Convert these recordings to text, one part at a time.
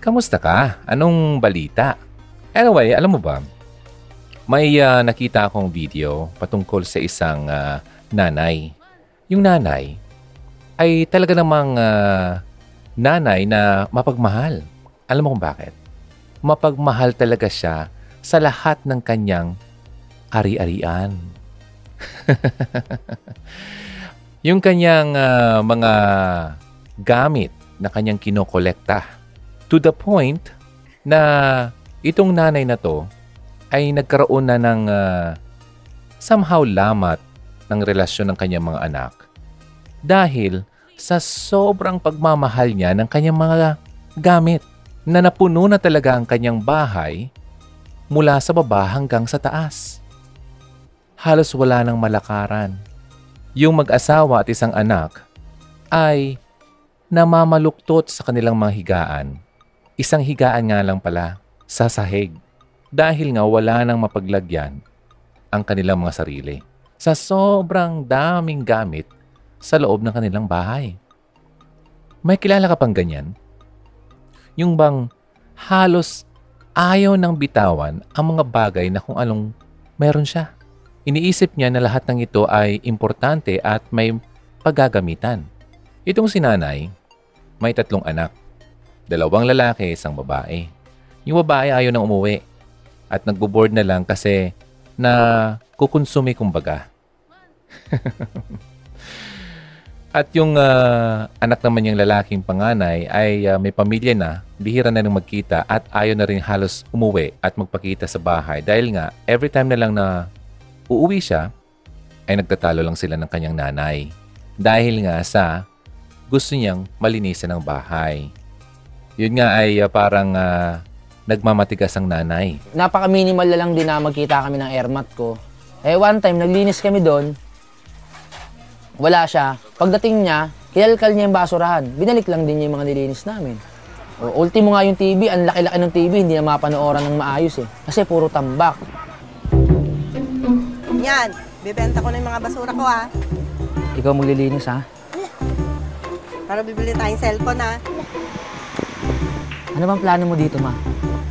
Kamusta ka? Anong balita? Anyway, alam mo ba, may uh, nakita akong video patungkol sa isang uh, nanay. Yung nanay ay talaga namang uh, nanay na mapagmahal. Alam mo kung bakit? Mapagmahal talaga siya sa lahat ng kanyang ari-arian. yung kanyang uh, mga gamit na kanyang kinokolekta to the point na itong nanay na to ay nagkaroon na ng uh, somehow lamat ng relasyon ng kanyang mga anak dahil sa sobrang pagmamahal niya ng kanyang mga gamit na napuno na talaga ang kanyang bahay mula sa baba hanggang sa taas. Halos wala ng malakaran. Yung mag-asawa at isang anak ay namamaluktot sa kanilang mga higaan. Isang higaan nga lang pala sa sahig dahil nga wala nang mapaglagyan ang kanilang mga sarili sa sobrang daming gamit sa loob ng kanilang bahay. May kilala ka pang ganyan? Yung bang halos ayaw ng bitawan ang mga bagay na kung anong meron siya. Iniisip niya na lahat ng ito ay importante at may paggagamitan. Itong sinanay, may tatlong anak. Dalawang lalaki, isang babae. Yung babae ayaw nang umuwi at nagbo-board na lang kasi na kukonsumi kumbaga. At yung uh, anak naman yung lalaking panganay ay uh, may pamilya na, bihira na rin magkita at ayaw na rin halos umuwi at magpakita sa bahay dahil nga every time na lang na uuwi siya, ay nagtatalo lang sila ng kanyang nanay. Dahil nga sa gusto niyang malinisan ang bahay. Yun nga ay uh, parang uh, nagmamatigas ang nanay. Napaka-minimal na lang din na magkita kami ng airmat ko. Eh one time, naglinis kami doon. Wala siya. Pagdating niya, kinalkal niya yung basurahan. Binalik lang din niya yung mga nilinis namin. O, ultimo nga yung TV, ang laki-laki ng TV, hindi na mapanooran ng maayos eh. Kasi puro tambak. Yan, bibenta ko na yung mga basura ko ha. Ikaw maglilinis ha? Para bibili tayong cellphone ha. Ano bang plano mo dito ma?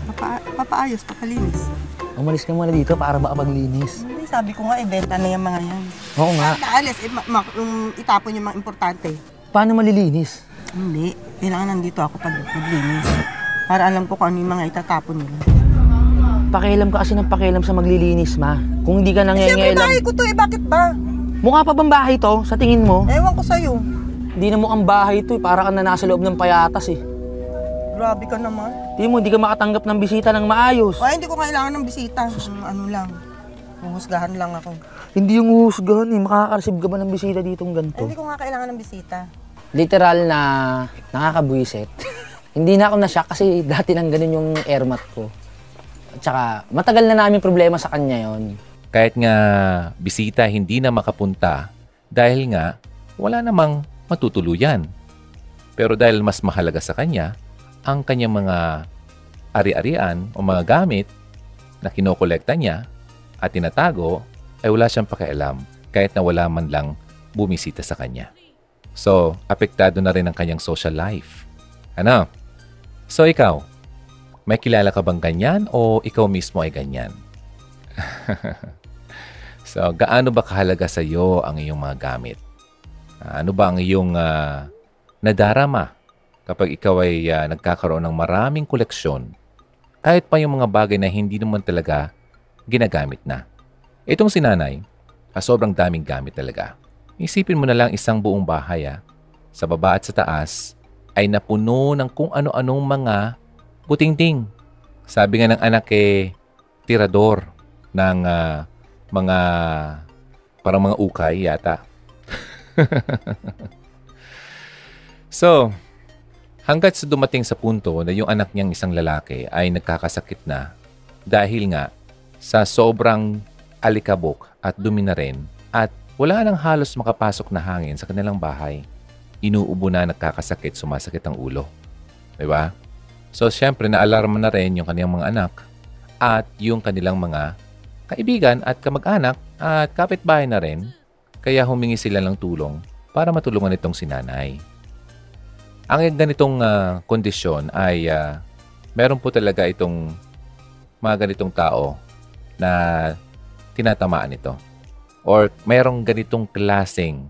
Papa, papaayos, papalinis. Umalis ka muna dito para makapaglinis. Hindi, sabi ko nga, ibenta na yung mga yan. Oo nga. Naalis, eh, ma- ma- um, itapon yung mga importante. Paano malilinis? Hindi, kailangan nandito ako pag naglinis. Para alam ko kung ano yung mga itatapon nila. Pakialam ka kasi ng pakialam sa maglilinis, ma. Kung hindi ka Eh, Siyempre, nangyayalam... bahay ko to eh, bakit ba? Mukha pa bang bahay to, sa tingin mo? Ewan ko sa'yo. Hindi na mukhang bahay to eh. Para ka na nasa loob ng payatas eh. Grabe ka naman. Hindi mo, hindi ka makatanggap ng bisita ng maayos. Ay, hindi ko kailangan ng bisita. Um, ano lang, huhusgahan lang ako. Hindi yung uhusgahan eh. Makaka-receive ka ba ng bisita ditong Ay, ganito? hindi ko nga kailangan ng bisita. Literal na nakakabwisit. hindi na ako na-shock kasi dati nang ganun yung airmat ko. At saka, matagal na namin problema sa kanya yon. Kahit nga bisita hindi na makapunta dahil nga wala namang matutuluyan. Pero dahil mas mahalaga sa kanya, ang kanyang mga ari-arian o mga gamit na kinokolekta niya at tinatago ay wala siyang pakialam kahit na wala man lang bumisita sa kanya. So, apektado na rin ang kanyang social life. Ano? So, ikaw, may kilala ka bang ganyan o ikaw mismo ay ganyan? so, gaano ba kahalaga sa iyo ang iyong mga gamit? Ano ba ang iyong uh, nadarama kapag ikaw ay uh, nagkakaroon ng maraming koleksyon, kahit pa yung mga bagay na hindi naman talaga ginagamit na. Itong sinanay, ah, sobrang daming gamit talaga. Isipin mo na lang isang buong bahay ah. Sa baba at sa taas ay napuno ng kung ano-anong mga putingting. Sabi nga ng anak eh, tirador ng uh, mga parang mga ukay yata. so, hanggat sa dumating sa punto na yung anak niyang isang lalaki ay nagkakasakit na dahil nga sa sobrang alikabok at dumi na rin at wala nang halos makapasok na hangin sa kanilang bahay. Inuubo na nagkakasakit, sumasakit ang ulo. Di ba? So, syempre, naalarma na rin yung kanilang mga anak at yung kanilang mga kaibigan at kamag-anak at kapitbahay na rin. Kaya humingi sila ng tulong para matulungan itong sinanay. Ang ganitong uh, kondisyon ay uh, meron po talaga itong mga ganitong tao na tinatamaan ito. Or merong ganitong klaseng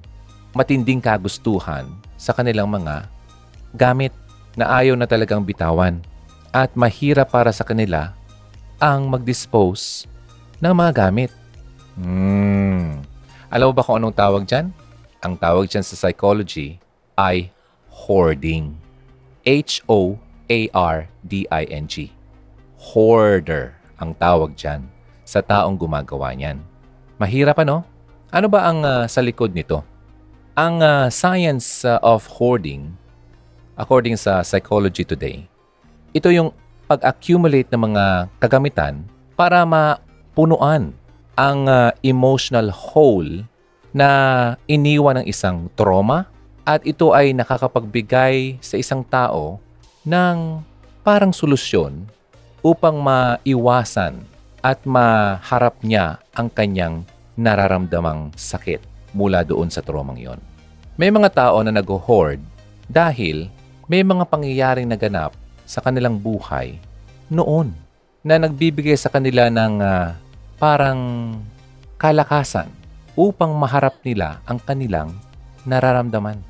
matinding kagustuhan sa kanilang mga gamit na ayaw na talagang bitawan at mahirap para sa kanila ang mag-dispose ng mga gamit. Hmm. Alam mo ba kung anong tawag dyan? Ang tawag dyan sa psychology ay hoarding. H-O-A-R-D-I-N-G. Hoarder ang tawag dyan sa taong gumagawa niyan. Mahirap ano? Ano ba ang uh, sa likod nito? Ang uh, science uh, of hoarding, according sa Psychology Today, ito yung pag-accumulate ng mga kagamitan para mapunuan ang uh, emotional hole na iniwan ng isang trauma at ito ay nakakapagbigay sa isang tao ng parang solusyon upang maiwasan at maharap niya ang kanyang nararamdamang sakit mula doon sa tromang yon. May mga tao na nag-hoard dahil may mga pangyayaring naganap sa kanilang buhay noon na nagbibigay sa kanila ng uh, parang kalakasan upang maharap nila ang kanilang nararamdaman.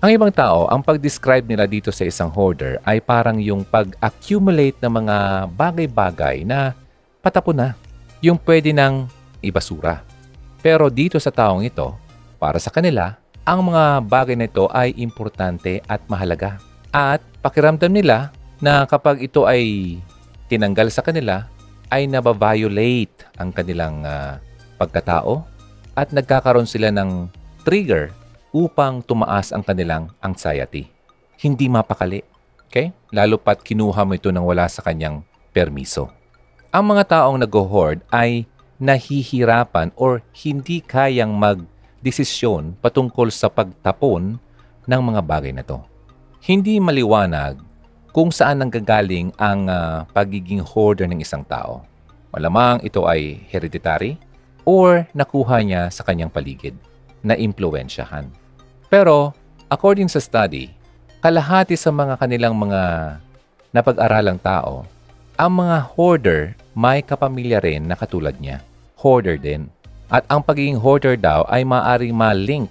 Ang ibang tao, ang pag-describe nila dito sa isang hoarder ay parang yung pag-accumulate ng mga bagay-bagay na patapon na. Yung pwede nang ibasura. Pero dito sa taong ito, para sa kanila, ang mga bagay na ito ay importante at mahalaga. At pakiramdam nila na kapag ito ay tinanggal sa kanila, ay nababiolate ang kanilang uh, pagkatao at nagkakaroon sila ng trigger upang tumaas ang kanilang anxiety. Hindi mapakali. Okay? Lalo pat kinuha mo ito nang wala sa kanyang permiso. Ang mga taong nag-hoard ay nahihirapan or hindi kayang mag-desisyon patungkol sa pagtapon ng mga bagay na to. Hindi maliwanag kung saan nanggagaling ang uh, pagiging hoarder ng isang tao. Malamang ito ay hereditary or nakuha niya sa kanyang paligid na impluensyahan. Pero, according sa study, kalahati sa mga kanilang mga napag-aralang tao, ang mga hoarder may kapamilya rin na katulad niya. Hoarder din. At ang pagiging hoarder daw ay maaaring ma-link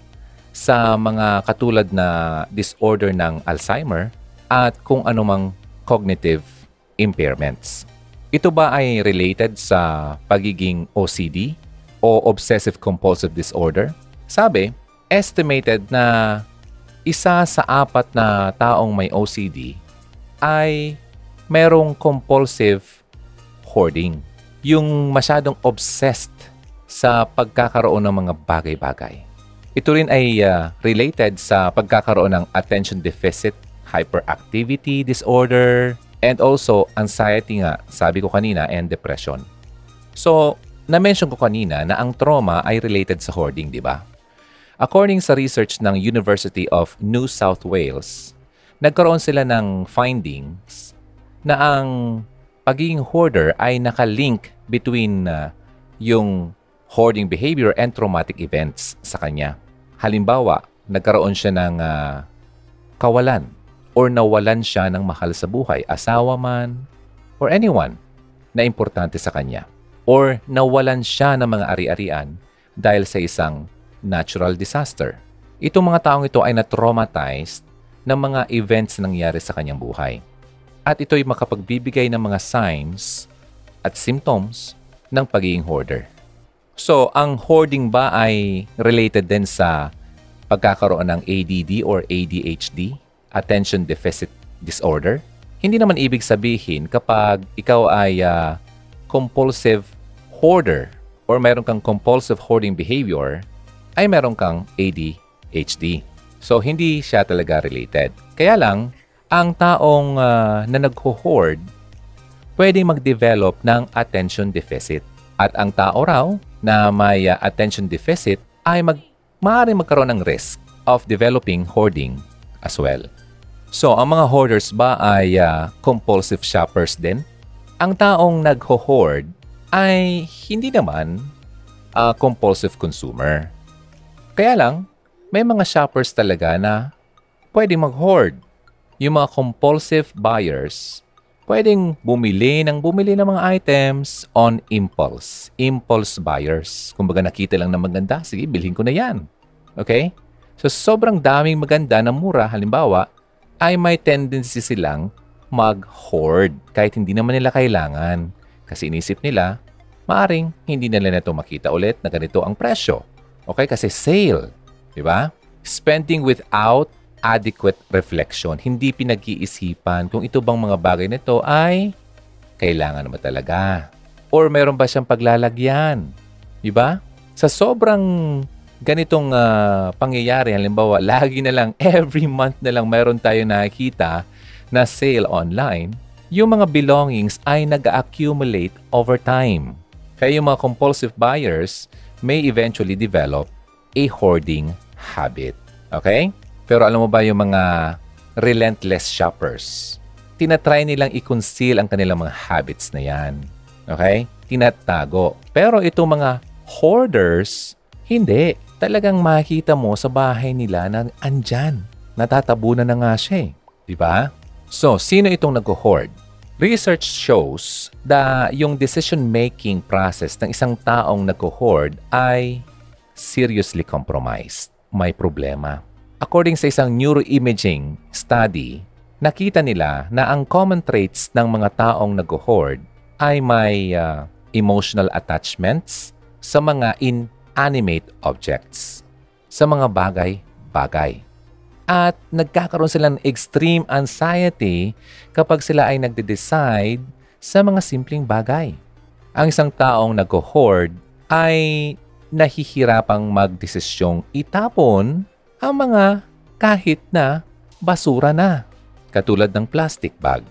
sa mga katulad na disorder ng Alzheimer at kung anumang cognitive impairments. Ito ba ay related sa pagiging OCD o Obsessive Compulsive Disorder? Sabi, estimated na isa sa apat na taong may OCD ay merong compulsive hoarding. Yung masyadong obsessed sa pagkakaroon ng mga bagay-bagay. Ito rin ay uh, related sa pagkakaroon ng attention deficit hyperactivity disorder and also anxiety nga, sabi ko kanina, and depression. So, na-mention ko kanina na ang trauma ay related sa hoarding, di ba? According sa research ng University of New South Wales, nagkaroon sila ng findings na ang pagiging hoarder ay nakalink between uh, yung hoarding behavior and traumatic events sa kanya. Halimbawa, nagkaroon siya ng uh, kawalan or nawalan siya ng mahal sa buhay, asawa man, or anyone na importante sa kanya. Or nawalan siya ng mga ari-arian dahil sa isang natural disaster. Itong mga taong ito ay na-traumatized ng mga events na nangyari sa kanyang buhay. At ito'y makapagbibigay ng mga signs at symptoms ng pagiging hoarder. So, ang hoarding ba ay related din sa pagkakaroon ng ADD or ADHD, Attention Deficit Disorder? Hindi naman ibig sabihin kapag ikaw ay uh, compulsive hoarder or meron kang compulsive hoarding behavior, ay meron kang ADHD. So, hindi siya talaga related. Kaya lang, ang taong uh, na nagho-hoard, pwedeng mag-develop ng attention deficit. At ang tao raw na may uh, attention deficit ay mag maaaring magkaroon ng risk of developing hoarding as well. So, ang mga hoarders ba ay uh, compulsive shoppers din? Ang taong nagho-hoard ay hindi naman uh, compulsive consumer. Kaya lang, may mga shoppers talaga na pwede mag-hoard. Yung mga compulsive buyers, pwedeng bumili ng bumili ng mga items on impulse. Impulse buyers. Kumbaga nakita lang na maganda, sige, bilhin ko na yan. Okay? So sobrang daming maganda na mura, halimbawa, ay may tendency silang mag-hoard kahit hindi naman nila kailangan. Kasi inisip nila, maaring hindi nila na ito makita ulit na ganito ang presyo. Okay? Kasi sale. Di ba? Spending without adequate reflection. Hindi pinag-iisipan kung ito bang mga bagay nito ay kailangan naman talaga. Or meron ba siyang paglalagyan? Di ba? Sa sobrang ganitong uh, pangyayari, halimbawa, lagi na lang, every month na lang meron tayo nakikita na sale online, yung mga belongings ay nag-accumulate over time. Kaya yung mga compulsive buyers may eventually develop a hoarding habit. Okay? Pero alam mo ba yung mga relentless shoppers? Tinatry nilang i-conceal ang kanilang mga habits na yan. Okay? Tinatago. Pero itong mga hoarders, hindi. Talagang makita mo sa bahay nila na andyan. Natatabunan na nga siya eh. Di ba? So, sino itong nag-hoard? Research shows na yung decision-making process ng isang taong nag-hoard ay seriously compromised. May problema. According sa isang neuroimaging study, nakita nila na ang common traits ng mga taong nag-hoard ay may uh, emotional attachments sa mga inanimate objects, sa mga bagay-bagay. At nagkakaroon sila ng extreme anxiety kapag sila ay nagde-decide sa mga simpleng bagay. Ang isang taong nag-hoard ay nahihirapang magdesisyong itapon ang mga kahit na basura na, katulad ng plastic bag.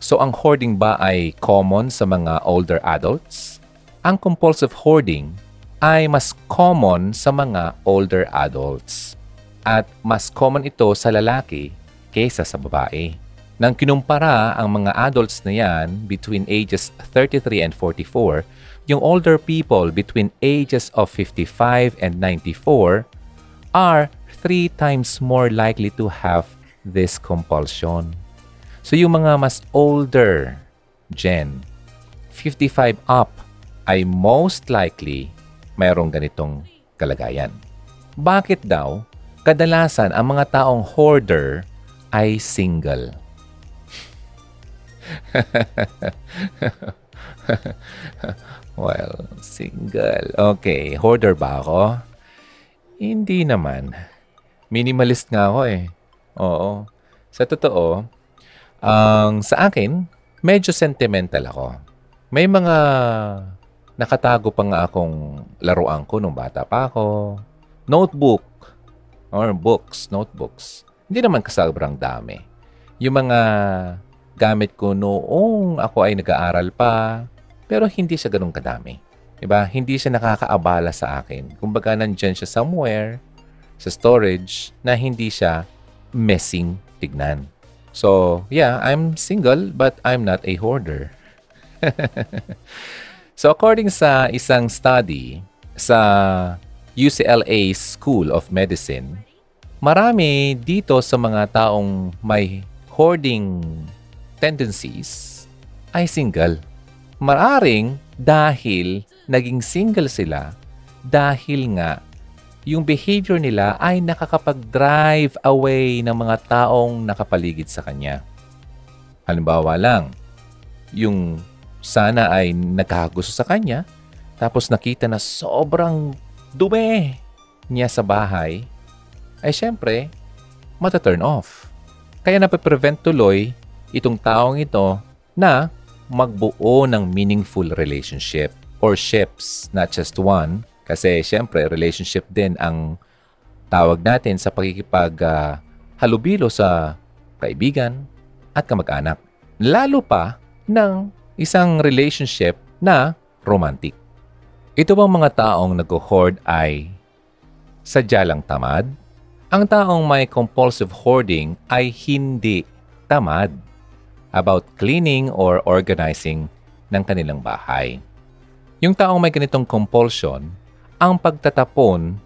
So ang hoarding ba ay common sa mga older adults? Ang compulsive hoarding ay mas common sa mga older adults at mas common ito sa lalaki kaysa sa babae. Nang kinumpara ang mga adults na yan between ages 33 and 44, yung older people between ages of 55 and 94 are three times more likely to have this compulsion. So yung mga mas older gen, 55 up, ay most likely mayroong ganitong kalagayan. Bakit daw? Kadalasan ang mga taong hoarder ay single. well, single. Okay, hoarder ba ako? Hindi naman. Minimalist nga ako eh. Oo. Sa totoo, ang sa akin, medyo sentimental ako. May mga nakatago pa nga akong laruan ko nung bata pa ako. Notebook or books, notebooks. Hindi naman kasobrang dami. Yung mga gamit ko noong ako ay nag-aaral pa, pero hindi siya ganun kadami. Diba? Hindi siya nakakaabala sa akin. Kumbaga, nandyan siya somewhere sa storage na hindi siya messing tignan. So, yeah, I'm single but I'm not a hoarder. so, according sa isang study sa UCLA School of Medicine, marami dito sa mga taong may hoarding tendencies ay single. Maaring dahil naging single sila dahil nga yung behavior nila ay nakakapag-drive away ng mga taong nakapaligid sa kanya. Halimbawa lang, yung sana ay nagkakagusto sa kanya, tapos nakita na sobrang dumi niya sa bahay, ay syempre, mata-turn off. Kaya nape-prevent tuloy itong taong ito na magbuo ng meaningful relationship or ships, not just one, kasi syempre, relationship din ang tawag natin sa pagkikipag uh, halubilo sa kaibigan at kamag-anak. Lalo pa ng isang relationship na romantic. Ito bang mga taong nag-hoard ay sadya tamad? Ang taong may compulsive hoarding ay hindi tamad about cleaning or organizing ng kanilang bahay. Yung taong may ganitong compulsion ang pagtatapon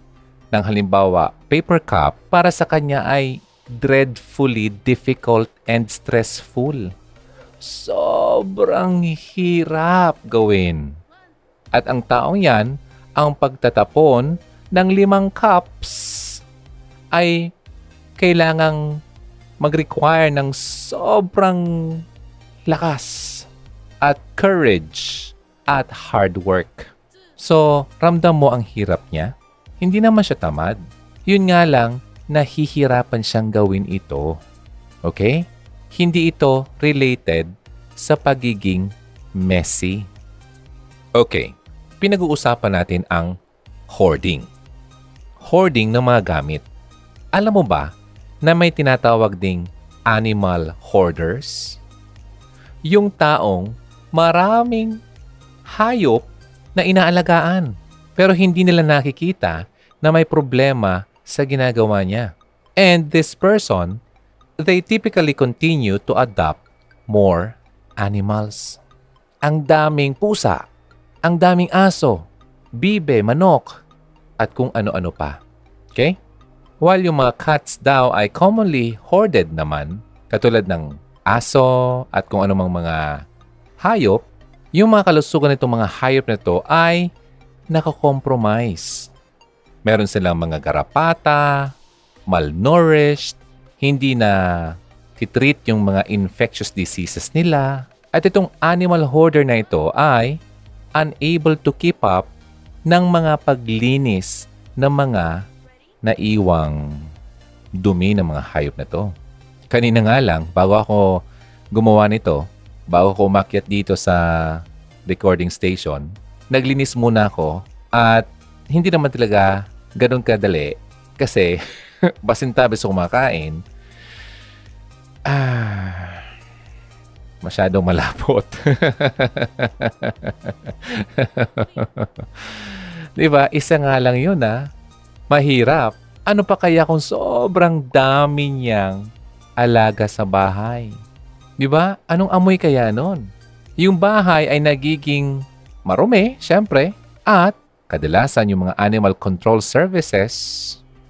ng halimbawa paper cup para sa kanya ay dreadfully difficult and stressful. sobrang hirap gawin. At ang taong yan, ang pagtatapon ng limang cups ay kailangang mag-require ng sobrang lakas at courage at hard work. So, ramdam mo ang hirap niya? Hindi naman siya tamad. Yun nga lang, nahihirapan siyang gawin ito. Okay? Hindi ito related sa pagiging messy. Okay, pinag-uusapan natin ang hoarding. Hoarding ng mga gamit. Alam mo ba na may tinatawag ding animal hoarders? Yung taong maraming hayop na inaalagaan pero hindi nila nakikita na may problema sa ginagawa niya. And this person, they typically continue to adopt more animals. Ang daming pusa, ang daming aso, bibe, manok, at kung ano-ano pa. Okay? While yung mga cats daw ay commonly hoarded naman, katulad ng aso at kung anumang mga hayop, yung mga kalusugan nitong mga hayop na to ay nakakompromise. Meron silang mga garapata, malnourished, hindi na titreat yung mga infectious diseases nila. At itong animal hoarder na ito ay unable to keep up ng mga paglinis ng mga naiwang dumi ng mga hayop na to. Kanina nga lang, bago ako gumawa nito, bago ako umakyat dito sa recording station, naglinis muna ako at hindi naman talaga ganun kadali kasi basintabi sa kumakain, ah, masyadong malapot. Di ba? Isa nga lang yun ah. Mahirap. Ano pa kaya kung sobrang dami niyang alaga sa bahay? Di ba? Anong amoy kaya nun? Yung bahay ay nagiging marumi, syempre, at kadalasan yung mga animal control services,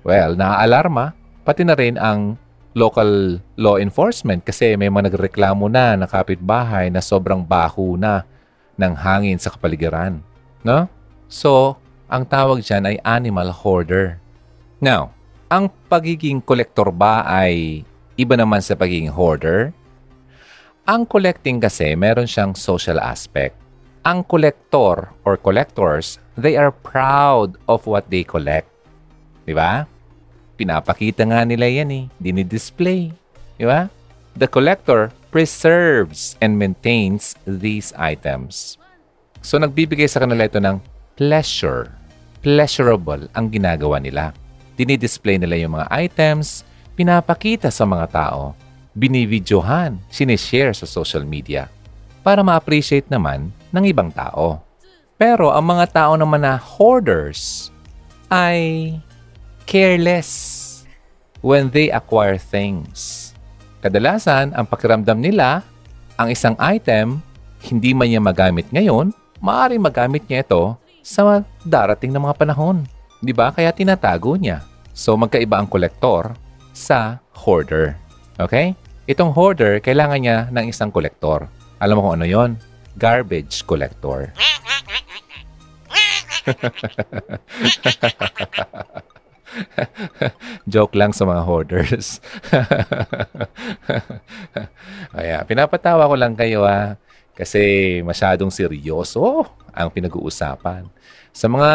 well, naaalarma, pati na rin ang local law enforcement kasi may mga nagreklamo na na kapitbahay na sobrang baho na ng hangin sa kapaligiran. No? So, ang tawag dyan ay animal hoarder. Now, ang pagiging kolektor ba ay iba naman sa pagiging hoarder? Ang collecting kasi meron siyang social aspect. Ang collector or collectors, they are proud of what they collect. Di ba? Pinapakita nga nila yan eh. Dinidisplay. Di ba? The collector preserves and maintains these items. So nagbibigay sa kanila ito ng pleasure. Pleasurable ang ginagawa nila. Dinidisplay nila yung mga items, pinapakita sa mga tao, binibidyohan, sinishare sa social media para ma-appreciate naman ng ibang tao. Pero ang mga tao naman na hoarders ay careless when they acquire things. Kadalasan, ang pakiramdam nila, ang isang item, hindi man niya magamit ngayon, maaaring magamit niya ito sa darating na mga panahon. Di ba? Kaya tinatago niya. So, magkaiba ang kolektor sa hoarder. Okay? Itong hoarder, kailangan niya ng isang kolektor. Alam mo kung ano yon? Garbage collector. Joke lang sa mga hoarders. Kaya, pinapatawa ko lang kayo ha. Kasi masyadong seryoso ang pinag-uusapan. Sa mga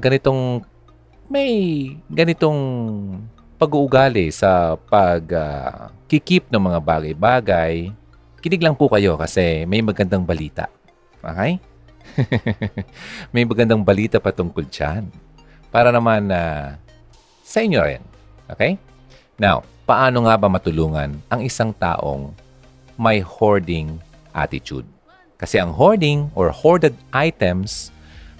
ganitong, may ganitong pag-uugali sa pag-kikip uh, ng mga bagay-bagay, kinig lang po kayo kasi may magandang balita. Okay? may magandang balita patungkol dyan. Para naman na uh, sa inyo rin. Okay? Now, paano nga ba matulungan ang isang taong may hoarding attitude? Kasi ang hoarding or hoarded items,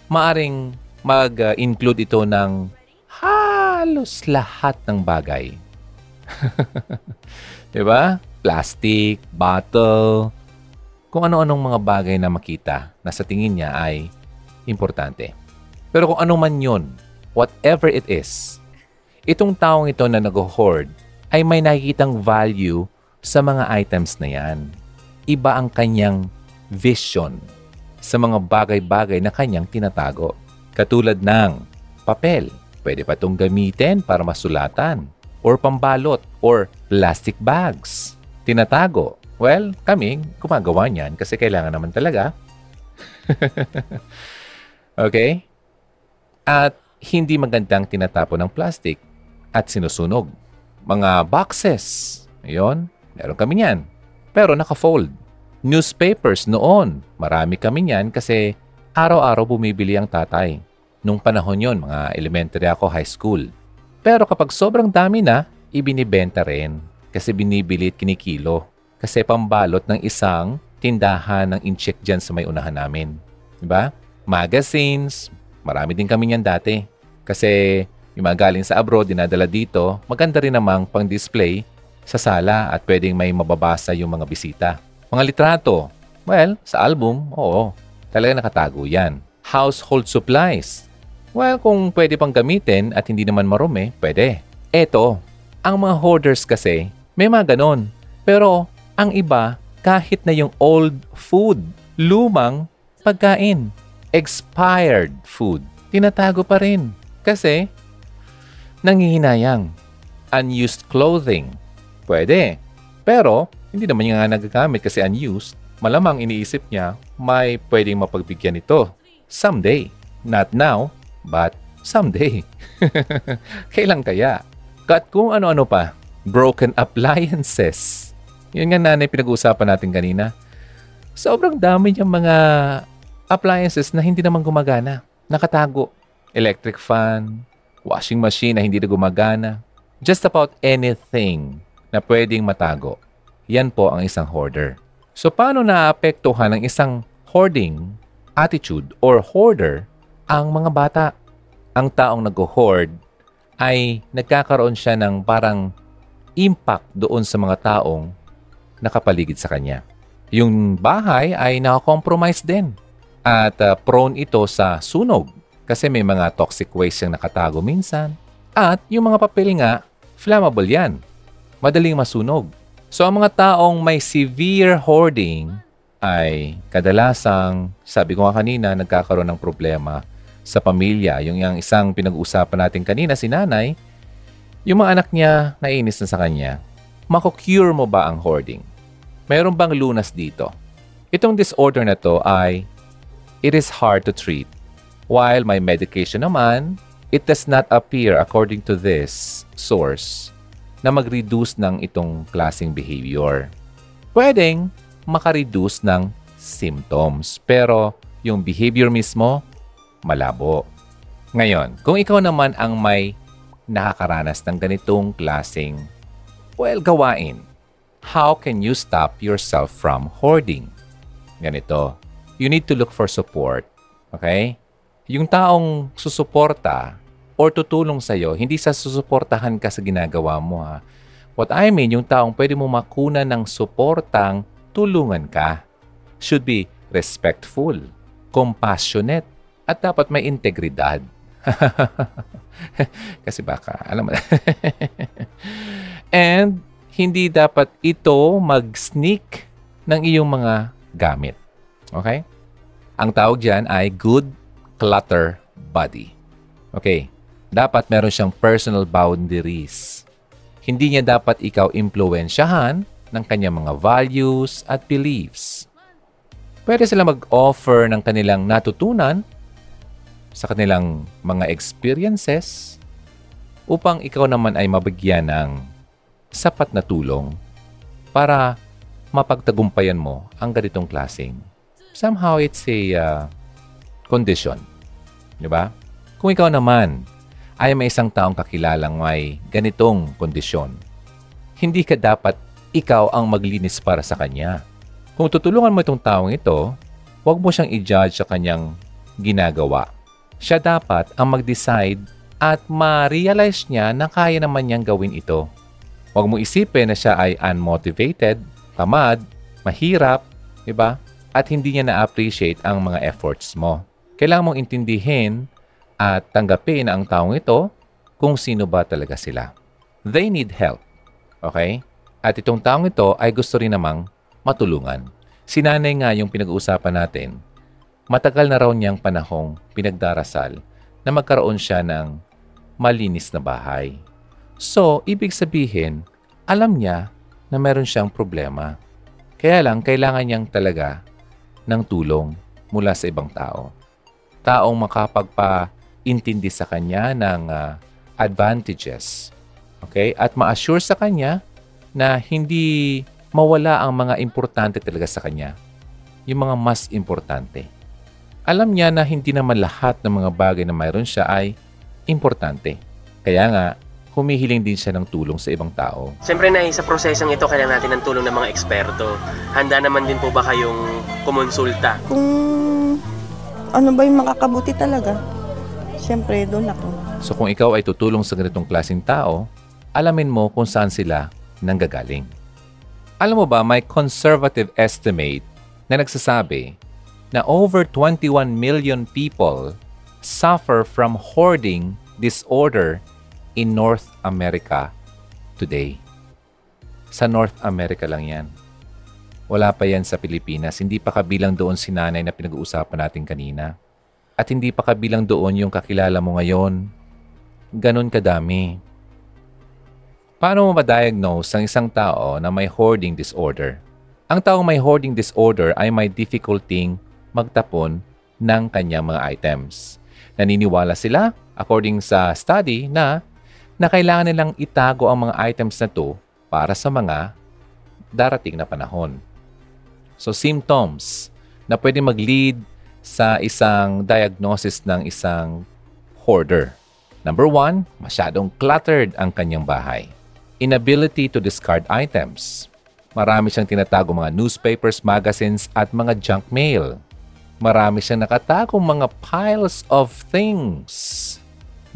maaring mag-include ito ng halos lahat ng bagay. diba? Plastic, bottle, kung ano-anong mga bagay na makita na sa tingin niya ay importante. Pero kung ano man yun, whatever it is, itong taong ito na nag-hoard ay may nakikitang value sa mga items na yan. iba ang kanyang vision sa mga bagay-bagay na kanyang tinatago. Katulad ng papel. Pwede pa itong gamitin para masulatan. Or pambalot. Or plastic bags. Tinatago. Well, kami gumagawa niyan kasi kailangan naman talaga. okay? At hindi magandang tinatapon ng plastic at sinusunog. Mga boxes. Ayun, meron kami niyan. Pero naka-fold. Newspapers noon. Marami kami niyan kasi araw-araw bumibili ang tatay. Nung panahon yon, mga elementary ako, high school. Pero kapag sobrang dami na, ibinibenta rin kasi binibili at kinikilo. Kasi pambalot ng isang tindahan ng incheck dyan sa may unahan namin. Diba? Magazines, marami din kami niyan dati. Kasi yung mga galing sa abroad, dinadala dito, maganda rin namang pang-display sa sala at pwedeng may mababasa yung mga bisita. Mga litrato, well, sa album, oo, talaga nakatago yan. Household supplies, well, kung pwede pang gamitin at hindi naman marumi, pwede. Eto, ang mga hoarders kasi, may mga ganon. Pero ang iba, kahit na yung old food, lumang pagkain, expired food, tinatago pa rin. Kasi, nangihinayang. Unused clothing. Pwede. Pero, hindi naman niya nga nagagamit kasi unused. Malamang iniisip niya, may pwedeng mapagbigyan ito. Someday. Not now, but someday. Kailan kaya? Kat kung ano-ano pa. Broken appliances. Yun nga nanay pinag-uusapan natin kanina. Sobrang dami niyang mga appliances na hindi naman gumagana. Nakatago. Electric fan, washing machine na hindi na gumagana. Just about anything na pwedeng matago. Yan po ang isang hoarder. So paano naapektuhan ng isang hoarding attitude or hoarder ang mga bata? Ang taong nag-hoard ay nagkakaroon siya ng parang impact doon sa mga taong nakapaligid sa kanya. Yung bahay ay nakakompromise din at uh, prone ito sa sunog kasi may mga toxic waste yung nakatago minsan. At yung mga papel nga, flammable yan. Madaling masunog. So ang mga taong may severe hoarding ay kadalasang, sabi ko nga kanina, nagkakaroon ng problema sa pamilya. Yung, yung isang pinag-uusapan natin kanina, si nanay, yung mga anak niya nainis na sa kanya, makukure mo ba ang hoarding? Mayroon bang lunas dito? Itong disorder na to ay it is hard to treat While may medication naman, it does not appear according to this source na mag-reduce ng itong klaseng behavior. Pwedeng makareduce ng symptoms, pero yung behavior mismo, malabo. Ngayon, kung ikaw naman ang may nakakaranas ng ganitong klaseng, well, gawain, how can you stop yourself from hoarding? Ganito, you need to look for support, okay? Yung taong susuporta or tutulong sa'yo, hindi sa susuportahan ka sa ginagawa mo ha. What I mean, yung taong pwede mo makuna ng suportang tulungan ka should be respectful, compassionate, at dapat may integridad. Kasi baka, alam mo And hindi dapat ito mag-sneak ng iyong mga gamit. Okay? Ang tawag dyan ay good clutter body. Okay, dapat meron siyang personal boundaries. Hindi niya dapat ikaw impluensyahan ng kanyang mga values at beliefs. Pwede sila mag-offer ng kanilang natutunan sa kanilang mga experiences upang ikaw naman ay mabigyan ng sapat na tulong para mapagtagumpayan mo ang ganitong klaseng. Somehow it's a uh, condition Di ba? Kung ikaw naman ay may isang taong kakilalang may ganitong kondisyon, hindi ka dapat ikaw ang maglinis para sa kanya. Kung tutulungan mo itong taong ito, huwag mo siyang i-judge sa kanyang ginagawa. Siya dapat ang mag-decide at ma-realize niya na kaya naman niyang gawin ito. Huwag mo isipin na siya ay unmotivated, tamad, mahirap, di ba? At hindi niya na-appreciate ang mga efforts mo kailangan mong intindihin at tanggapin ang taong ito kung sino ba talaga sila. They need help. Okay? At itong taong ito ay gusto rin namang matulungan. Si nanay nga yung pinag-uusapan natin, matagal na raw niyang panahong pinagdarasal na magkaroon siya ng malinis na bahay. So, ibig sabihin, alam niya na meron siyang problema. Kaya lang, kailangan niyang talaga ng tulong mula sa ibang tao. Taong makapagpa-intindi sa kanya ng ah, advantages. Okay? At ma-assure sa kanya na hindi mawala ang mga importante talaga sa kanya. Yung mga mas importante. Alam niya na hindi naman lahat ng mga bagay na mayroon siya ay importante. Kaya nga, humihiling din siya ng tulong sa ibang tao. Siyempre na sa prosesong ito, kailangan natin ng tulong ng mga eksperto. Handa naman din po ba kayong kumonsulta? Kung ano ba yung makakabuti talaga, siyempre doon ako. So kung ikaw ay tutulong sa ganitong klaseng tao, alamin mo kung saan sila nanggagaling. Alam mo ba, may conservative estimate na nagsasabi na over 21 million people suffer from hoarding disorder in North America today. Sa North America lang yan. Wala pa yan sa Pilipinas. Hindi pa kabilang doon si nanay na pinag-uusapan natin kanina. At hindi pa kabilang doon yung kakilala mo ngayon. Ganon kadami. Paano mo ma-diagnose ang isang tao na may hoarding disorder? Ang taong may hoarding disorder ay may difficulty magtapon ng kanyang mga items. Naniniwala sila, according sa study, na na kailangan nilang itago ang mga items na to para sa mga darating na panahon. So symptoms na pwede mag-lead sa isang diagnosis ng isang hoarder. Number one, masyadong cluttered ang kanyang bahay. Inability to discard items. Marami siyang tinatago mga newspapers, magazines at mga junk mail. Marami siyang nakatagong mga piles of things.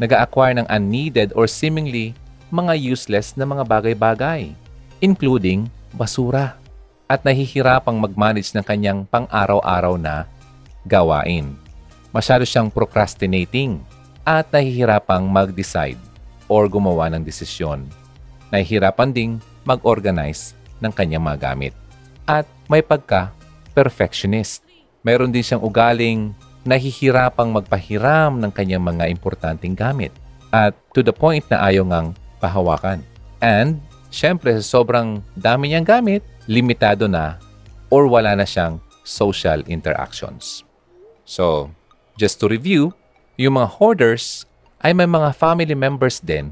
Nag-acquire ng unneeded or seemingly mga useless na mga bagay-bagay, including basura. At nahihirapang mag-manage ng kanyang pang-araw-araw na gawain. Masyado siyang procrastinating at nahihirapang mag-decide or gumawa ng desisyon. Nahihirapan ding mag-organize ng kanyang mga gamit. At may pagka-perfectionist. Mayroon din siyang ugaling nahihirapang magpahiram ng kanyang mga importanteng gamit. At to the point na ayaw ngang pahawakan. And, syempre, sa sobrang dami niyang gamit, limitado na or wala na siyang social interactions. So, just to review, yung mga hoarders ay may mga family members din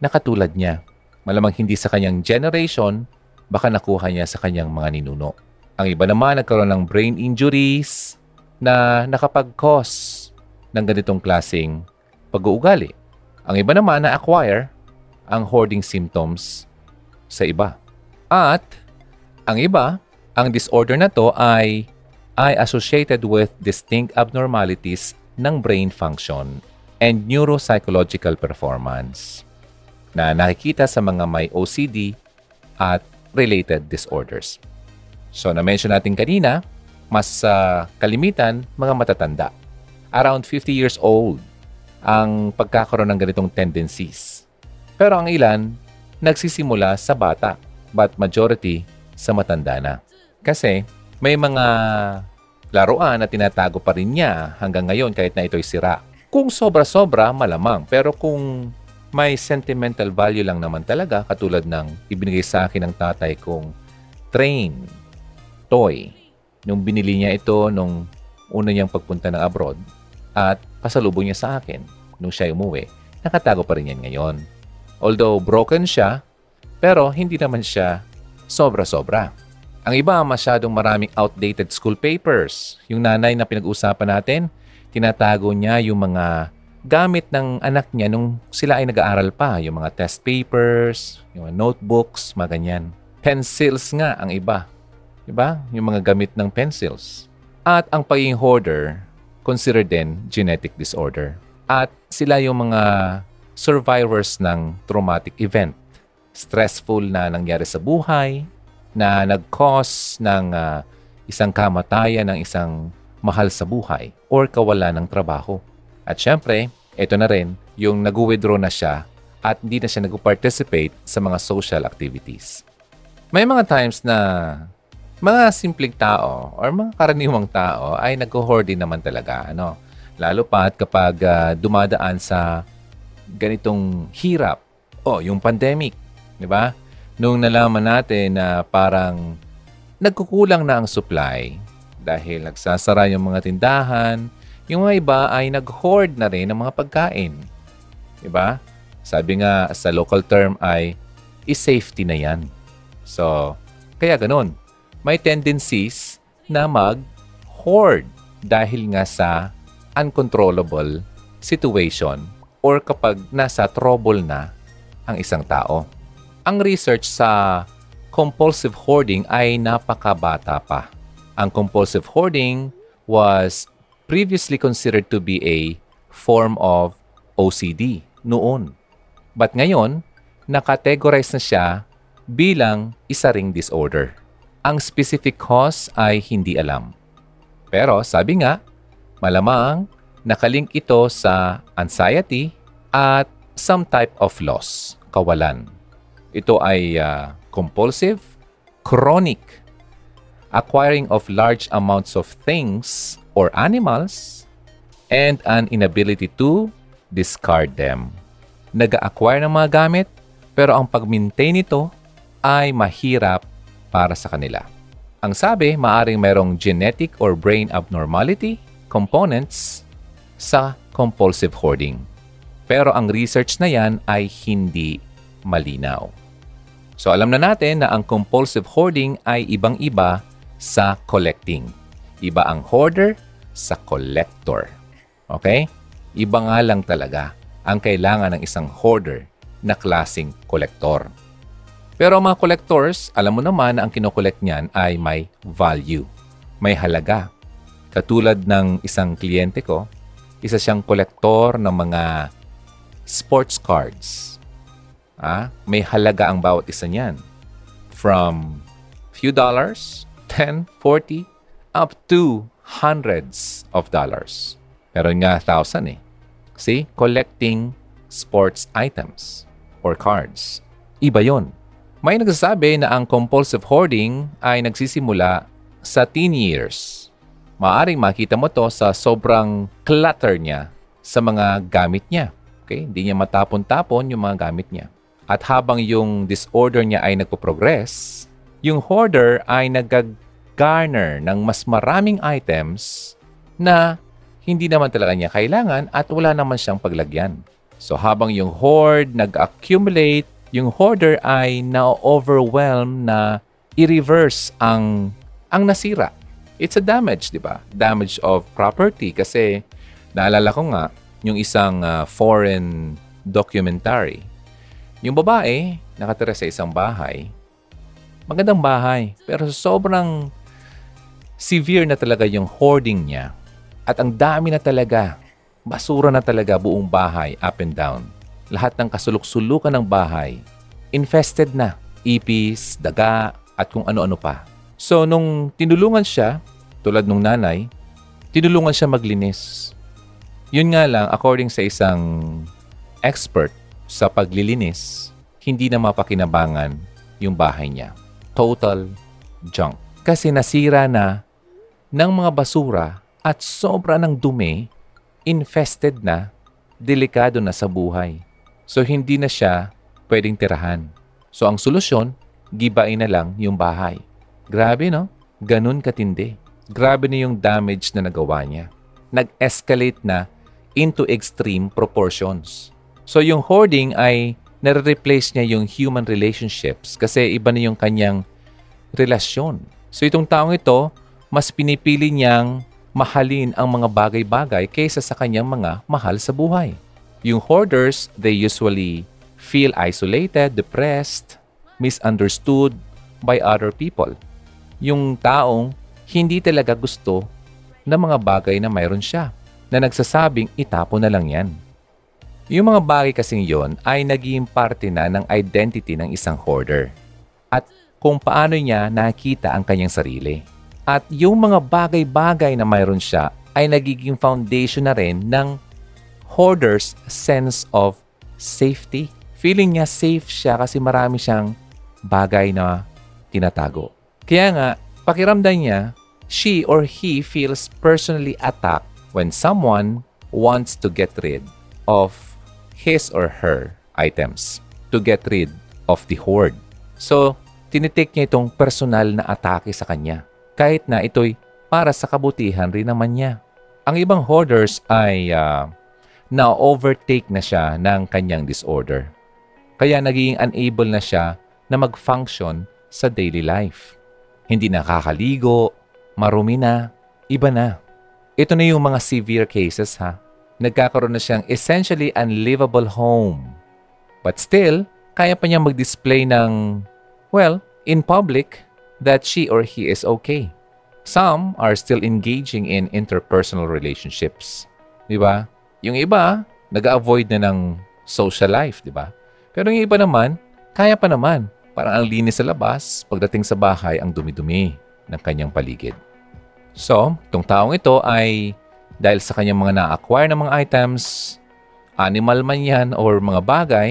na katulad niya. Malamang hindi sa kanyang generation, baka nakuha niya sa kanyang mga ninuno. Ang iba naman nagkaroon ng brain injuries na nakapag-cause ng ganitong klasing pag-uugali. Ang iba naman na-acquire ang hoarding symptoms sa iba. At ang iba, ang disorder na to ay ay associated with distinct abnormalities ng brain function and neuropsychological performance na nakikita sa mga may OCD at related disorders. So, na-mention natin kanina, mas uh, kalimitan, mga matatanda. Around 50 years old ang pagkakaroon ng ganitong tendencies. Pero ang ilan, nagsisimula sa bata, but majority sa matanda na. Kasi may mga laruan na tinatago pa rin niya hanggang ngayon kahit na ito'y sira. Kung sobra-sobra, malamang. Pero kung may sentimental value lang naman talaga, katulad ng ibinigay sa akin ng tatay kong train, toy. Nung binili niya ito nung una niyang pagpunta ng abroad at pasalubong niya sa akin nung siya umuwi, nakatago pa rin yan ngayon. Although broken siya, pero hindi naman siya sobra-sobra. Ang iba, masyadong maraming outdated school papers. Yung nanay na pinag-usapan natin, tinatago niya yung mga gamit ng anak niya nung sila ay nag-aaral pa. Yung mga test papers, yung mga notebooks, mga ganyan. Pencils nga ang iba. Diba? Yung mga gamit ng pencils. At ang pagiging hoarder, consider din genetic disorder. At sila yung mga survivors ng traumatic event. Stressful na nangyari sa buhay, na nag-cause ng uh, isang kamatayan ng isang mahal sa buhay or kawalan ng trabaho. At syempre, ito na rin yung nag-withdraw na siya at hindi na siya nag-participate sa mga social activities. May mga times na mga simpleng tao or mga karaniwang tao ay nag-hoard din naman talaga. Ano? Lalo pa at kapag ah, dumadaan sa ganitong hirap. O, yung pandemic. Di ba? Nung nalaman natin na parang nagkukulang na ang supply dahil nagsasara yung mga tindahan, yung mga iba ay nag-hoard na rin ng mga pagkain. Di ba? Sabi nga sa local term ay is-safety na yan. So, kaya ganun. May tendencies na mag-hoard dahil nga sa uncontrollable situation or kapag nasa trouble na ang isang tao. Ang research sa compulsive hoarding ay napakabata pa. Ang compulsive hoarding was previously considered to be a form of OCD noon. But ngayon, nakategorize na siya bilang isa ring disorder. Ang specific cause ay hindi alam. Pero sabi nga, malamang nakalink ito sa anxiety at some type of loss, kawalan. Ito ay ah, compulsive, chronic, acquiring of large amounts of things or animals, and an inability to discard them. Nag-acquire ng mga gamit, pero ang pag-maintain nito ay mahirap para sa kanila. Ang sabi, maaring merong genetic or brain abnormality components sa compulsive hoarding. Pero ang research na yan ay hindi malinaw. So alam na natin na ang compulsive hoarding ay ibang-iba sa collecting. Iba ang hoarder sa collector. Okay? Iba nga lang talaga ang kailangan ng isang hoarder na klasing kolektor. Pero mga collectors, alam mo naman na ang kinokollect niyan ay may value, may halaga. Katulad ng isang kliyente ko, isa siyang kolektor ng mga sports cards. Ah, may halaga ang bawat isa niyan. From few dollars, 10, 40, up to hundreds of dollars. Meron nga thousand eh. See, collecting sports items or cards. Iba yon. May nagsasabi na ang compulsive hoarding ay nagsisimula sa teen years. Maaring makita mo to sa sobrang clutter niya sa mga gamit niya. Okay? Hindi niya matapon-tapon yung mga gamit niya. At habang yung disorder niya ay nagpo-progress, yung hoarder ay nag-garner ng mas maraming items na hindi naman talaga niya kailangan at wala naman siyang paglagyan. So habang yung hoard nag-accumulate, yung hoarder ay na-overwhelm na i-reverse ang ang nasira. It's a damage, di ba? Damage of property kasi naalala ko nga yung isang ah, foreign documentary. Yung babae nakatira sa isang bahay. Magandang bahay, pero sobrang severe na talaga yung hoarding niya. At ang dami na talaga, basura na talaga buong bahay, up and down. Lahat ng kasulok-sulukan ng bahay, infested na. Ipis, daga, at kung ano-ano pa. So, nung tinulungan siya, tulad nung nanay, tinulungan siya maglinis. Yun nga lang, according sa isang expert sa paglilinis, hindi na mapakinabangan yung bahay niya. Total junk. Kasi nasira na ng mga basura at sobra ng dumi, infested na, delikado na sa buhay. So hindi na siya pwedeng tirahan. So ang solusyon, gibain na lang yung bahay. Grabe no? Ganun katindi. Grabe na yung damage na nagawa niya. Nag-escalate na into extreme proportions. So yung hoarding ay nare-replace niya yung human relationships kasi iba na yung kanyang relasyon. So itong taong ito, mas pinipili niyang mahalin ang mga bagay-bagay kaysa sa kanyang mga mahal sa buhay. Yung hoarders, they usually feel isolated, depressed, misunderstood by other people. Yung taong hindi talaga gusto ng mga bagay na mayroon siya, na nagsasabing itapo na lang yan. Yung mga bagay kasing yon ay naging parte na ng identity ng isang hoarder at kung paano niya nakita ang kanyang sarili. At yung mga bagay-bagay na mayroon siya ay nagiging foundation na rin ng hoarder's sense of safety. Feeling niya safe siya kasi marami siyang bagay na tinatago. Kaya nga, Pakiramdam niya, she or he feels personally attacked when someone wants to get rid of his or her items, to get rid of the hoard. So, tinitake niya itong personal na atake sa kanya, kahit na ito'y para sa kabutihan rin naman niya. Ang ibang hoarders ay uh, na-overtake na siya ng kanyang disorder. Kaya naging unable na siya na mag-function sa daily life. Hindi nakakaligo, marumi na, iba na. Ito na yung mga severe cases ha. Nagkakaroon na siyang essentially unlivable home. But still, kaya pa niya mag-display ng, well, in public, that she or he is okay. Some are still engaging in interpersonal relationships. Di ba? Yung iba, nag-avoid na ng social life, di ba? Pero yung iba naman, kaya pa naman. Parang ang linis sa labas, pagdating sa bahay, ang dumi-dumi ng kanyang paligid. So, itong taong ito ay dahil sa kanyang mga na-acquire ng mga items, animal man yan or mga bagay,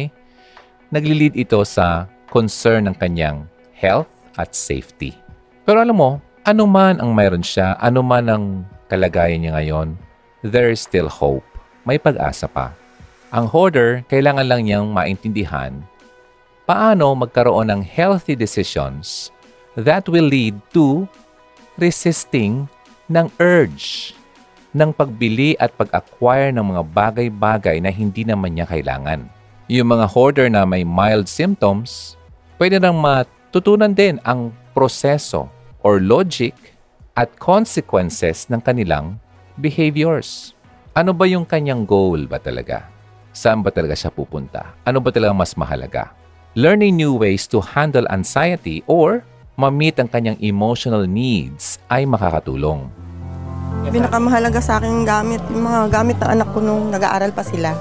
naglilid ito sa concern ng kanyang health at safety. Pero alam mo, ano man ang mayroon siya, ano man ang kalagayan niya ngayon, there is still hope may pag-asa pa. Ang hoarder, kailangan lang niyang maintindihan paano magkaroon ng healthy decisions that will lead to resisting ng urge ng pagbili at pag-acquire ng mga bagay-bagay na hindi naman niya kailangan. Yung mga hoarder na may mild symptoms, pwede nang matutunan din ang proseso or logic at consequences ng kanilang behaviors. Ano ba yung kanyang goal ba talaga? Saan ba talaga siya pupunta? Ano ba talaga mas mahalaga? Learning new ways to handle anxiety or ma-meet ang kanyang emotional needs ay makakatulong. Pinakamahalaga sa akin gamit, yung mga gamit ng anak ko nung nag-aaral pa sila.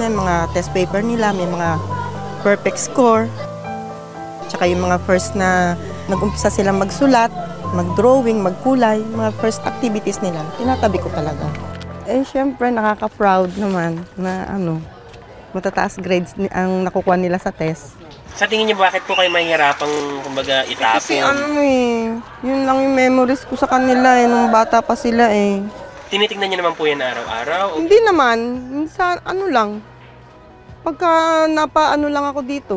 May mga test paper nila, may mga perfect score. Tsaka yung mga first na nag-umpisa silang magsulat, mag-drawing, magkulay, mga first activities nila, tinatabi ko talaga. Eh, syempre, nakaka-proud naman na ano, matataas grades ang nakukuha nila sa test. Sa tingin niyo bakit po kayo mahihirapang kumbaga itapon? Kasi ano eh, yun lang yung memories ko sa kanila eh, nung bata pa sila eh. Tinitingnan niyo naman po yan araw-araw? Hindi naman, minsan ano lang, pagka napa-ano lang ako dito,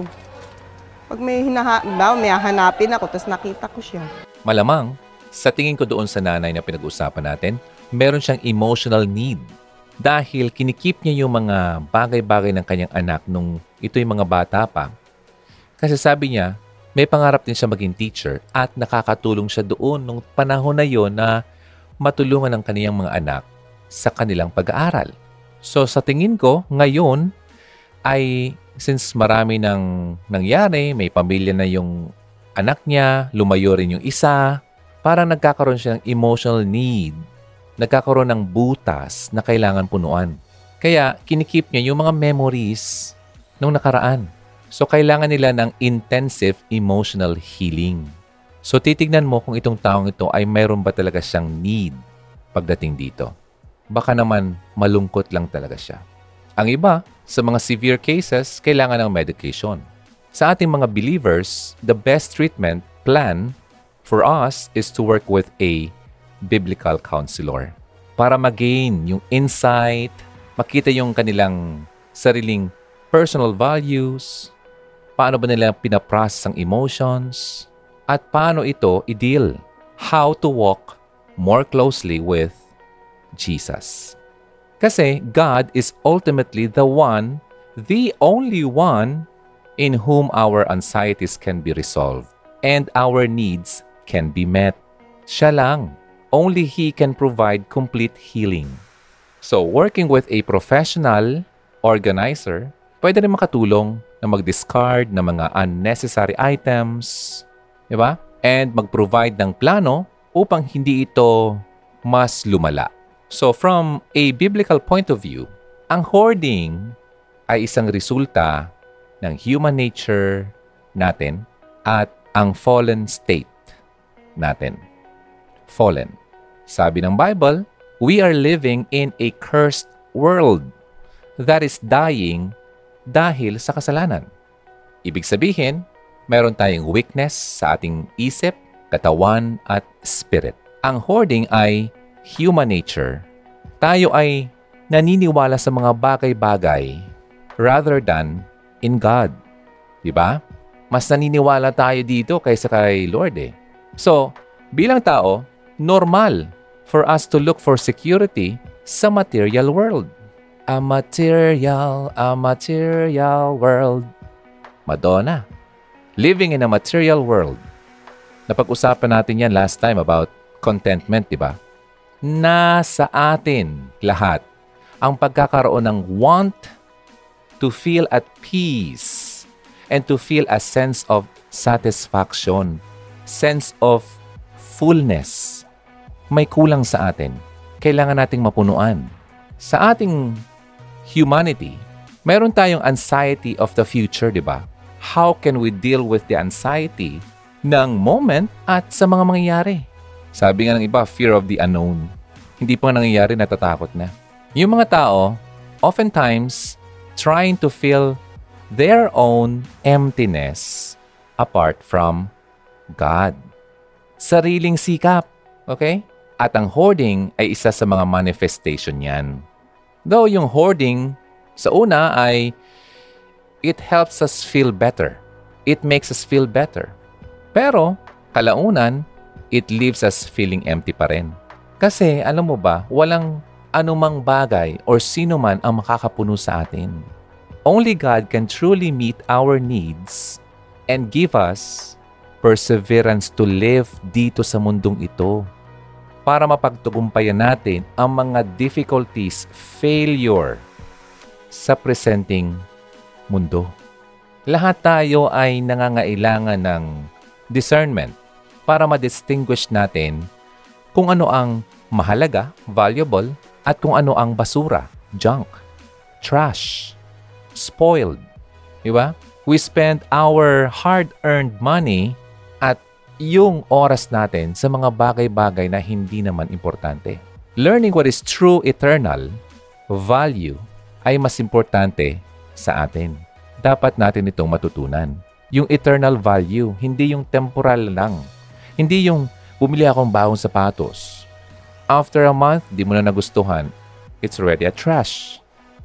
pag may hinaha, ba, may hahanapin ako, tapos nakita ko siya. Malamang, sa tingin ko doon sa nanay na pinag-usapan natin, meron siyang emotional need dahil kinikip niya yung mga bagay-bagay ng kanyang anak nung ito'y mga bata pa. Kasi sabi niya, may pangarap din siya maging teacher at nakakatulong siya doon nung panahon na yon na matulungan ang kaniyang mga anak sa kanilang pag-aaral. So sa tingin ko, ngayon ay since marami nang nangyari, may pamilya na yung anak niya, lumayo rin yung isa, parang nagkakaroon siya ng emotional need. Nagkakaroon ng butas na kailangan punuan. Kaya kinikip niya yung mga memories nung nakaraan. So kailangan nila ng intensive emotional healing. So titignan mo kung itong taong ito ay mayroon ba talaga siyang need pagdating dito. Baka naman malungkot lang talaga siya. Ang iba, sa mga severe cases, kailangan ng medication. Sa ating mga believers, the best treatment plan for us is to work with a biblical counselor para magain yung insight, makita yung kanilang sariling personal values, paano ba nila pinaprocess ang emotions, at paano ito i-deal. How to walk more closely with Jesus. Kasi God is ultimately the one, the only one in whom our anxieties can be resolved and our needs can be met. Siya lang. Only He can provide complete healing. So, working with a professional organizer, pwede rin makatulong na mag-discard ng mga unnecessary items, di ba? And mag-provide ng plano upang hindi ito mas lumala. So, from a biblical point of view, ang hoarding ay isang resulta ng human nature natin at ang fallen state natin. Fallen. Sabi ng Bible, we are living in a cursed world that is dying dahil sa kasalanan. Ibig sabihin, Meron tayong weakness sa ating isip, katawan, at spirit. Ang hoarding ay human nature. Tayo ay naniniwala sa mga bagay-bagay rather than in God. Di ba? Mas naniniwala tayo dito kaysa kay Lord eh. So, bilang tao, normal for us to look for security sa material world. A material, a material world. Madonna. Living in a material world. Napag-usapan natin yan last time about contentment, di ba? Nasa atin lahat ang pagkakaroon ng want to feel at peace and to feel a sense of satisfaction, sense of fullness. May kulang sa atin. Kailangan nating mapunuan. Sa ating humanity, meron tayong anxiety of the future, di ba? how can we deal with the anxiety ng moment at sa mga mangyayari. Sabi nga ng iba, fear of the unknown. Hindi pa nangyayari, natatakot na. Yung mga tao, oftentimes, trying to fill their own emptiness apart from God. Sariling sikap, okay? At ang hoarding ay isa sa mga manifestation niyan. Though yung hoarding sa una ay it helps us feel better. It makes us feel better. Pero, kalaunan, it leaves us feeling empty pa rin. Kasi, alam mo ba, walang anumang bagay or sino man ang makakapuno sa atin. Only God can truly meet our needs and give us perseverance to live dito sa mundong ito para mapagtugumpayan natin ang mga difficulties, failure sa presenting mundo. Lahat tayo ay nangangailangan ng discernment para ma-distinguish natin kung ano ang mahalaga, valuable, at kung ano ang basura, junk, trash, spoiled. Di ba? We spend our hard-earned money yung oras natin sa mga bagay-bagay na hindi naman importante. Learning what is true eternal value ay mas importante sa atin. Dapat natin itong matutunan. Yung eternal value, hindi yung temporal lang. Hindi yung bumili akong bagong sapatos. After a month, di mo na nagustuhan. It's already a trash.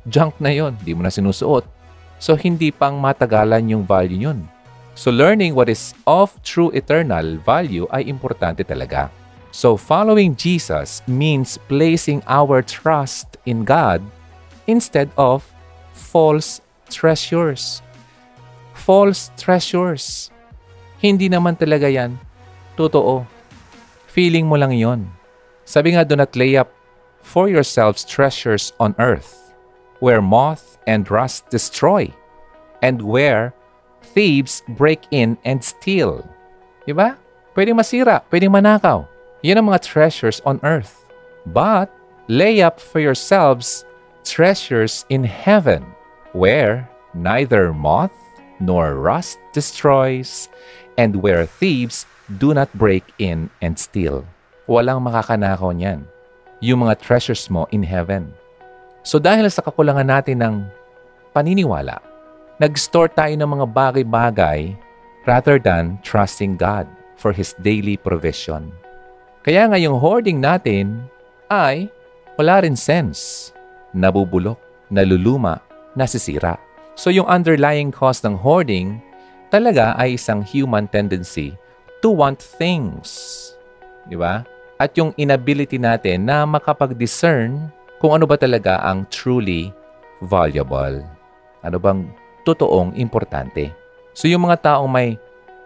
Junk na yon, di mo na sinusuot. So, hindi pang matagalan yung value yun. So, learning what is of true eternal value ay importante talaga. So, following Jesus means placing our trust in God instead of false treasures. False treasures. Hindi naman talaga yan. Totoo. Feeling mo lang yon. Sabi nga, do not lay up for yourselves treasures on earth, where moth and rust destroy, and where thieves break in and steal. Diba? Pwedeng masira, pwedeng manakaw. Yan ang mga treasures on earth. But, lay up for yourselves treasures in heaven, where neither moth nor rust destroys, and where thieves do not break in and steal. Walang makakanakaw niyan. Yung mga treasures mo in heaven. So dahil sa kakulangan natin ng paniniwala, nag-store tayo ng mga bagay-bagay rather than trusting God for His daily provision. Kaya nga yung hoarding natin ay wala rin sense nabubulok, naluluma, nasisira. So yung underlying cause ng hoarding talaga ay isang human tendency to want things. Di ba? At yung inability natin na makapag-discern kung ano ba talaga ang truly valuable. Ano bang totoong importante. So yung mga taong may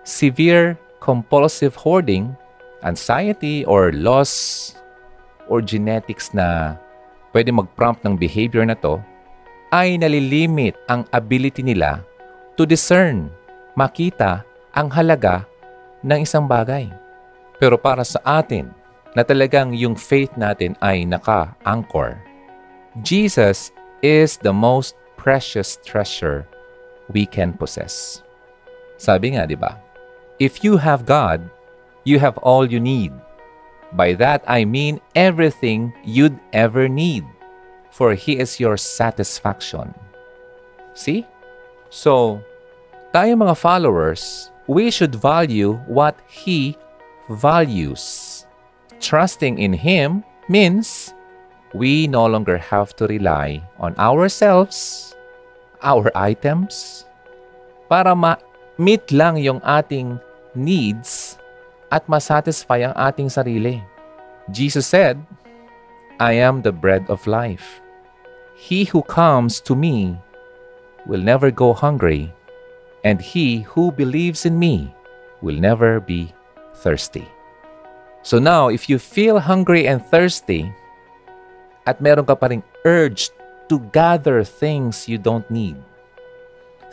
severe compulsive hoarding, anxiety or loss or genetics na pwede mag-prompt ng behavior na to, ay nalilimit ang ability nila to discern, makita ang halaga ng isang bagay. Pero para sa atin, na talagang yung faith natin ay naka-anchor, Jesus is the most precious treasure we can possess. Sabi nga, di ba? If you have God, you have all you need. By that I mean everything you'd ever need, for He is your satisfaction. See? So, tayo mga followers, we should value what He values. Trusting in Him means we no longer have to rely on ourselves, our items, para ma-meet lang yung ating needs at masatisfy ang ating sarili. Jesus said, I am the bread of life. He who comes to me will never go hungry, and he who believes in me will never be thirsty. So now, if you feel hungry and thirsty, at meron ka pa ring urge to gather things you don't need,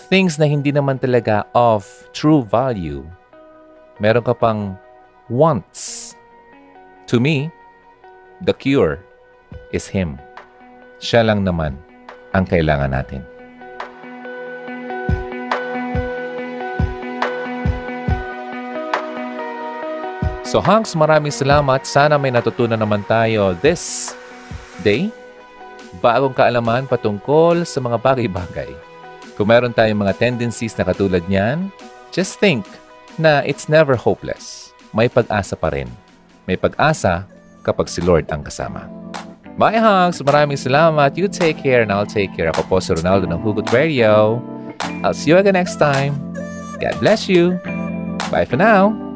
things na hindi naman talaga of true value, meron ka pang wants. To me, the cure is Him. Siya lang naman ang kailangan natin. So Hanks, maraming salamat. Sana may natutunan naman tayo this day. Bagong kaalaman patungkol sa mga bagay-bagay. Kung meron tayong mga tendencies na katulad niyan, just think na it's never hopeless. May pag-asa pa rin. May pag-asa kapag si Lord ang kasama. Bye, Hanks! Maraming salamat. You take care and I'll take care. Ako po si Ronaldo ng Hugot Radio. I'll see you again next time. God bless you. Bye for now.